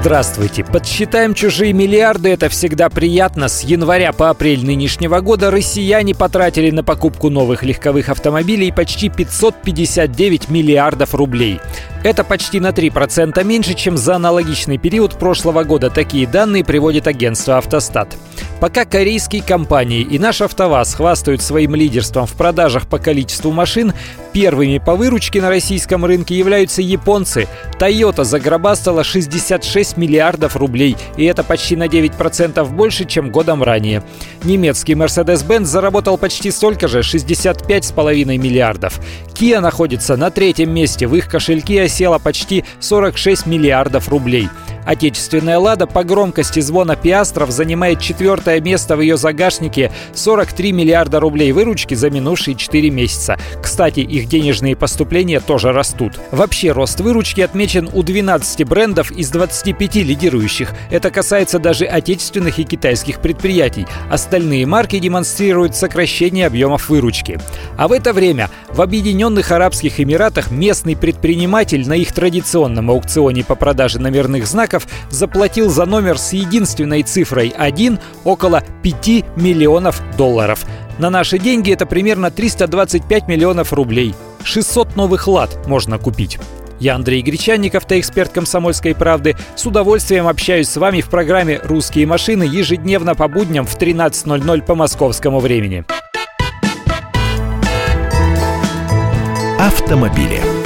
Здравствуйте! Подсчитаем чужие миллиарды, это всегда приятно. С января по апрель нынешнего года россияне потратили на покупку новых легковых автомобилей почти 559 миллиардов рублей. Это почти на 3% меньше, чем за аналогичный период прошлого года. Такие данные приводит агентство «Автостат». Пока корейские компании и наш АвтоВАЗ хвастают своим лидерством в продажах по количеству машин, первыми по выручке на российском рынке являются японцы. Toyota загробастала 66 миллиардов рублей, и это почти на 9% больше, чем годом ранее. Немецкий Mercedes-Benz заработал почти столько же, 65,5 миллиардов. Kia находится на третьем месте, в их кошельке осела почти 46 миллиардов рублей. Отечественная «Лада» по громкости звона пиастров занимает четвертое место в ее загашнике 43 миллиарда рублей выручки за минувшие 4 месяца. Кстати, их денежные поступления тоже растут. Вообще, рост выручки отмечен у 12 брендов из 25 лидирующих. Это касается даже отечественных и китайских предприятий. Остальные марки демонстрируют сокращение объемов выручки. А в это время в Объединенных Арабских Эмиратах местный предприниматель на их традиционном аукционе по продаже номерных знаков Харьков заплатил за номер с единственной цифрой 1 около 5 миллионов долларов. На наши деньги это примерно 325 миллионов рублей. 600 новых лад можно купить. Я Андрей Гречанников, автоэксперт «Комсомольской правды». С удовольствием общаюсь с вами в программе «Русские машины» ежедневно по будням в 13.00 по московскому времени. Автомобили.